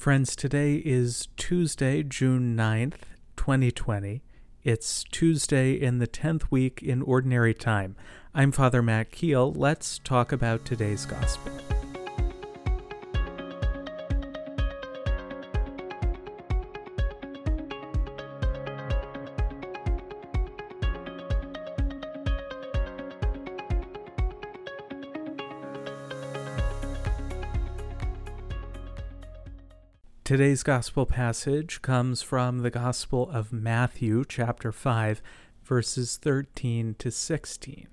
Friends, today is Tuesday, June 9th, 2020. It's Tuesday in the 10th week in Ordinary Time. I'm Father Matt Keel. Let's talk about today's Gospel. Today's gospel passage comes from the Gospel of Matthew, chapter 5, verses 13 to 16.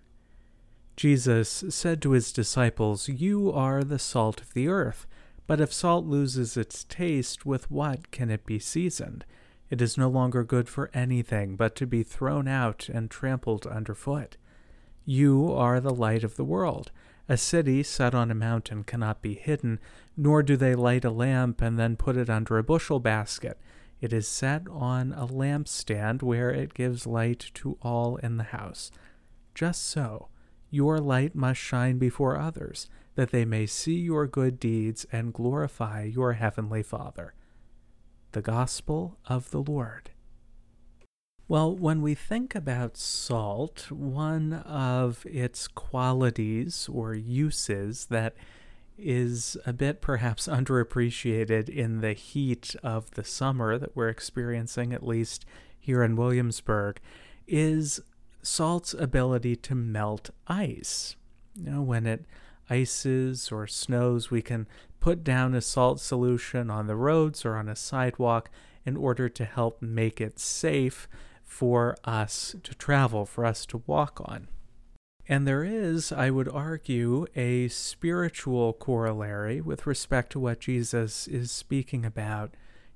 Jesus said to his disciples, You are the salt of the earth, but if salt loses its taste, with what can it be seasoned? It is no longer good for anything but to be thrown out and trampled underfoot. You are the light of the world. A city set on a mountain cannot be hidden, nor do they light a lamp and then put it under a bushel basket. It is set on a lampstand where it gives light to all in the house. Just so, your light must shine before others, that they may see your good deeds and glorify your heavenly Father. The Gospel of the Lord. Well, when we think about salt, one of its qualities or uses that is a bit perhaps underappreciated in the heat of the summer that we're experiencing, at least here in Williamsburg, is salt's ability to melt ice. You know, when it ices or snows, we can put down a salt solution on the roads or on a sidewalk in order to help make it safe for us to travel, for us to walk on. And there is, I would argue, a spiritual corollary with respect to what Jesus is speaking about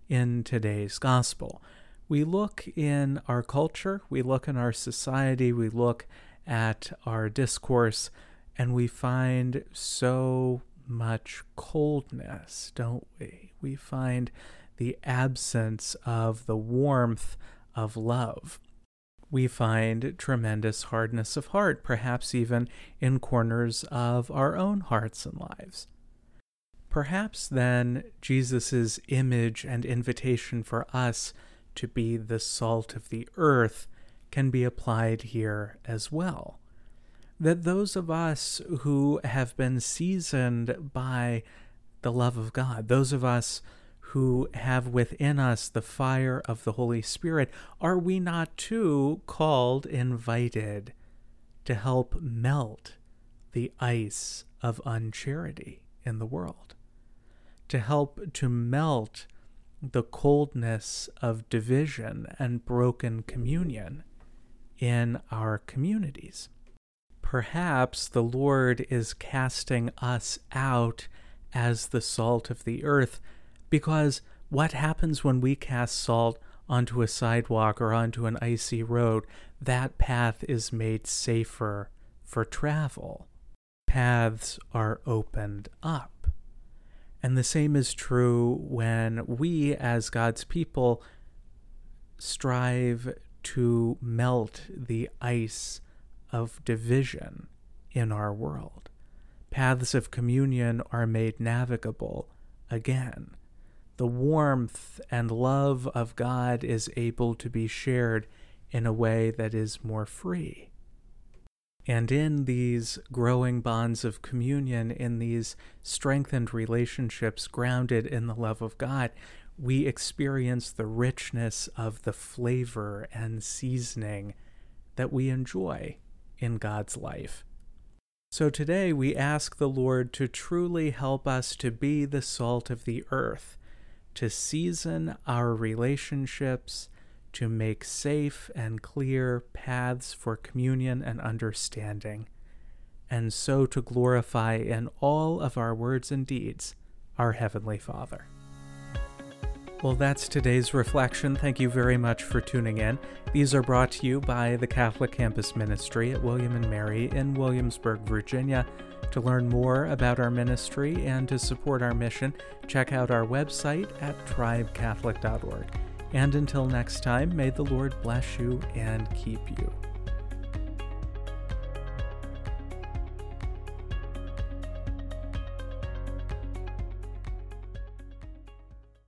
in today's gospel. We look in our culture, we look in our society, we look at our discourse, and we find so much coldness, don't we? We find the absence of the warmth of love. We find tremendous hardness of heart, perhaps even in corners of our own hearts and lives. Perhaps then Jesus' image and invitation for us to be the salt of the earth can be applied here as well. That those of us who have been seasoned by the love of God, those of us who have within us the fire of the Holy Spirit, are we not too called, invited to help melt the ice of uncharity in the world? To help to melt the coldness of division and broken communion in our communities. Perhaps the Lord is casting us out as the salt of the earth because what happens when we cast salt onto a sidewalk or onto an icy road? That path is made safer for travel. Paths are opened up. And the same is true when we, as God's people, strive to melt the ice of division in our world. Paths of communion are made navigable again the warmth and love of God is able to be shared in a way that is more free. And in these growing bonds of communion, in these strengthened relationships grounded in the love of God, we experience the richness of the flavor and seasoning that we enjoy in God's life. So today we ask the Lord to truly help us to be the salt of the earth to season our relationships, to make safe and clear paths for communion and understanding, and so to glorify in all of our words and deeds our Heavenly Father. Well, that's today's reflection. Thank you very much for tuning in. These are brought to you by the Catholic Campus Ministry at William and Mary in Williamsburg, Virginia. To learn more about our ministry and to support our mission, check out our website at tribecatholic.org. And until next time, may the Lord bless you and keep you.